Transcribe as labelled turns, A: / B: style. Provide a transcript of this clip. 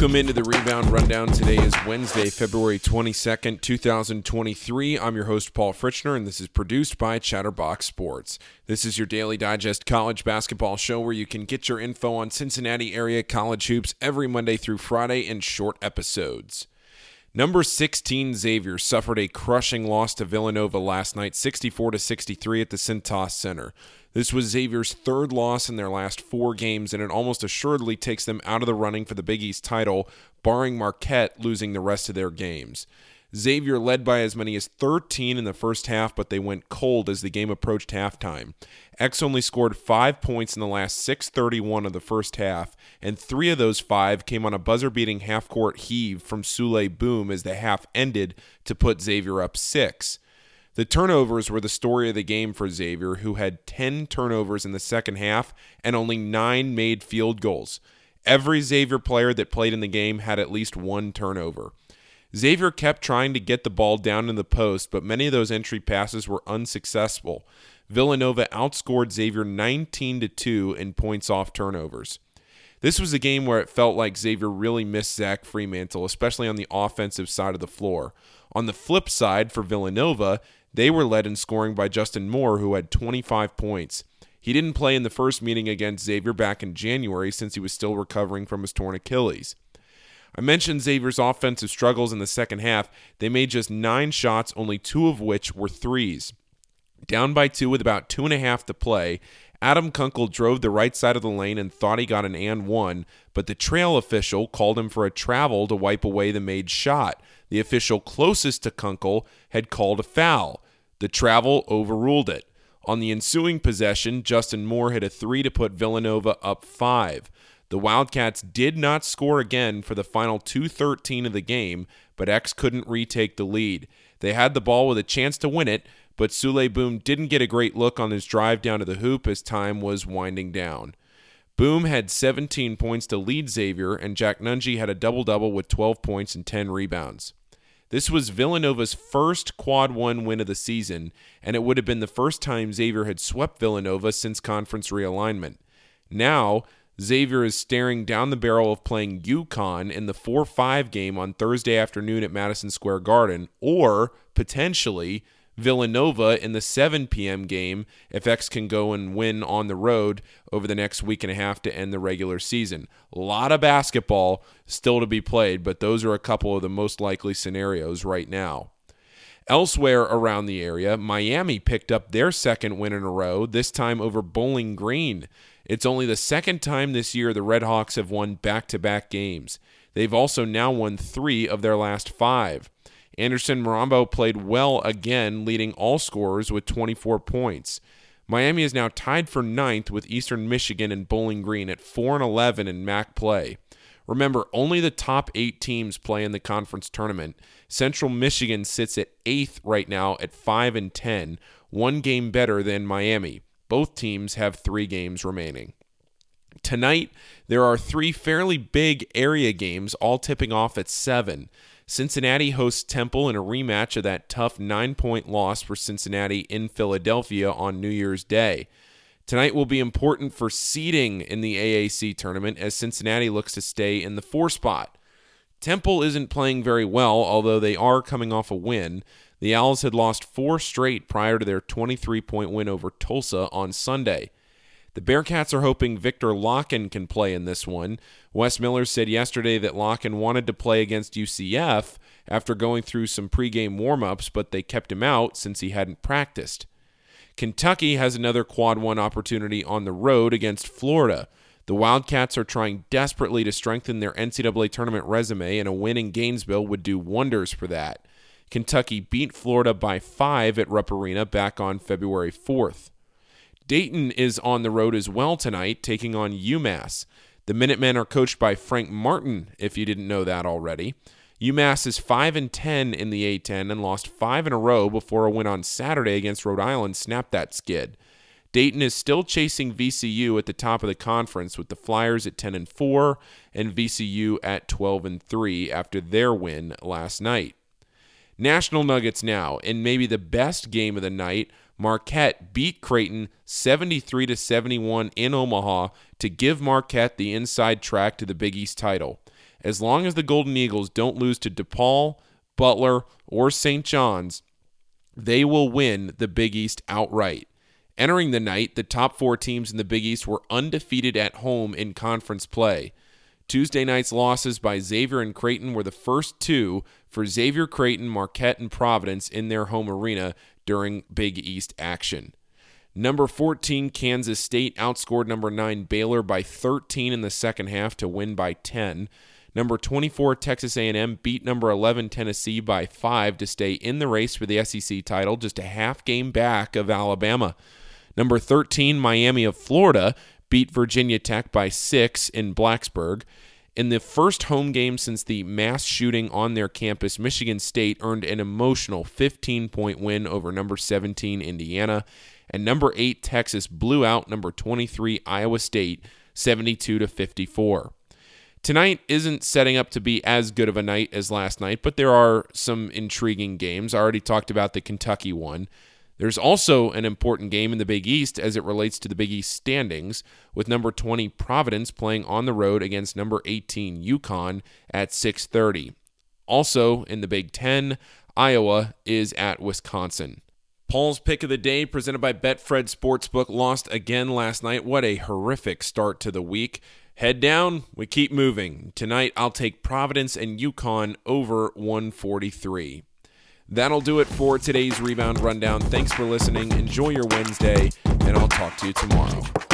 A: Welcome into the Rebound Rundown. Today is Wednesday, February 22nd, 2023. I'm your host, Paul Fritchner, and this is produced by Chatterbox Sports. This is your daily digest college basketball show where you can get your info on Cincinnati area college hoops every Monday through Friday in short episodes. Number 16 Xavier suffered a crushing loss to Villanova last night, 64 to 63 at the Cintas Center. This was Xavier's third loss in their last four games, and it almost assuredly takes them out of the running for the Big East title, barring Marquette losing the rest of their games. Xavier led by as many as 13 in the first half, but they went cold as the game approached halftime. X only scored five points in the last 6:31 of the first half, and three of those five came on a buzzer-beating half-court heave from Souley Boum as the half ended to put Xavier up six. The turnovers were the story of the game for Xavier, who had 10 turnovers in the second half and only nine made field goals. Every Xavier player that played in the game had at least one turnover. Xavier kept trying to get the ball down in the post, but many of those entry passes were unsuccessful. Villanova outscored Xavier 19 to 2 in points off turnovers. This was a game where it felt like Xavier really missed Zach Freemantle, especially on the offensive side of the floor. On the flip side, for Villanova, they were led in scoring by Justin Moore, who had 25 points. He didn't play in the first meeting against Xavier back in January since he was still recovering from his torn Achilles. I mentioned Xavier's offensive struggles in the second half. They made just nine shots, only two of which were threes. Down by two with about two and a half to play, Adam Kunkel drove the right side of the lane and thought he got an and one, but the trail official called him for a travel to wipe away the made shot. The official closest to Kunkel had called a foul. The travel overruled it. On the ensuing possession, Justin Moore hit a three to put Villanova up five. The Wildcats did not score again for the final 213 of the game, but X couldn't retake the lead. They had the ball with a chance to win it, but Souley Boum didn't get a great look on his drive down to the hoop as time was winding down. Boum had 17 points to lead Xavier, and Jack Nunge had a double double with 12 points and 10 rebounds. This was Villanova's first quad one win of the season, and it would have been the first time Xavier had swept Villanova since conference realignment. Now, Xavier is staring down the barrel of playing UConn in the 4 5 game on Thursday afternoon at Madison Square Garden, or potentially Villanova in the 7 p.m. game if X can go and win on the road over the next week and a half to end the regular season. A lot of basketball still to be played, but those are a couple of the most likely scenarios right now. Elsewhere around the area, Miami picked up their second win in a row, this time over Bowling Green. It's only the second time this year the Red Hawks have won back to back games. They've also now won three of their last five. Anderson Morambo played well again, leading all scorers with 24 points. Miami is now tied for ninth with Eastern Michigan and Bowling Green at 4 and 11 in MAC play. Remember, only the top eight teams play in the conference tournament. Central Michigan sits at eighth right now at 5 and 10, one game better than Miami. Both teams have three games remaining. Tonight, there are three fairly big area games, all tipping off at 7. Cincinnati hosts Temple in a rematch of that tough nine point loss for Cincinnati in Philadelphia on New Year's Day. Tonight will be important for seeding in the AAC tournament as Cincinnati looks to stay in the four spot. Temple isn't playing very well, although they are coming off a win. The Owls had lost four straight prior to their 23 point win over Tulsa on Sunday. The Bearcats are hoping Viktor Lakhin can play in this one. Wes Miller said yesterday that Lakhin wanted to play against UCF after going through some pregame warmups, but they kept him out since he hadn't practiced. Kentucky has another quad one opportunity on the road against Florida. The Wildcats are trying desperately to strengthen their NCAA tournament resume, and a win in Gainesville would do wonders for that. Kentucky beat Florida by five at Rupp Arena back on February 4th. Dayton is on the road as well tonight, taking on UMass. The Minutemen are coached by Frank Martin, if you didn't know that already. UMass is 5 and 10 in the A10 and lost 5 in a row before a win on Saturday against Rhode Island snapped that skid. Dayton is still chasing VCU at the top of the conference with the Flyers at 10 and 4 and VCU at 12 and 3 after their win last night. National Nuggets now, and maybe the best game of the night Marquette beat Creighton 73 to 71 in Omaha to give Marquette the inside track to the Big East title. as long as the Golden Eagles don't lose to DePaul, Butler, or St. John's, they will win the Big East outright. Entering the night, the top four teams in the Big East were undefeated at home in conference play. Tuesday night's losses by Xavier and Creighton were the first two for Xavier Creighton, Marquette, and Providence in their home arena during Big East action. Number 14 Kansas State outscored number 9 Baylor by 13 in the second half to win by 10. Number 24 Texas A&M beat number 11 Tennessee by 5 to stay in the race for the SEC title, just a half game back of Alabama. Number 13 Miami of Florida beat Virginia Tech by 6 in Blacksburg. In the first home game since the mass shooting on their campus, Michigan State earned an emotional 15 point win over number 17 Indiana, and number 8 Texas blew out number 23 Iowa State 72 to 54. Tonight isn't setting up to be as good of a night as last night, but there are some intriguing games. I already talked about the Kentucky one. There's also an important game in the Big East as it relates to the Big East standings, with number 20 Providence playing on the road against number 18 UConn at 6:30. Also in the Big 10, Iowa is at Wisconsin. Paul's pick of the day, presented by Betfred Sportsbook, lost again last night. What a horrific start to the week. Head down, we keep moving. Tonight, I'll take Providence and UConn over 143. That'll do it for today's Rebound Rundown. Thanks for listening. Enjoy your Wednesday, and I'll talk to you tomorrow.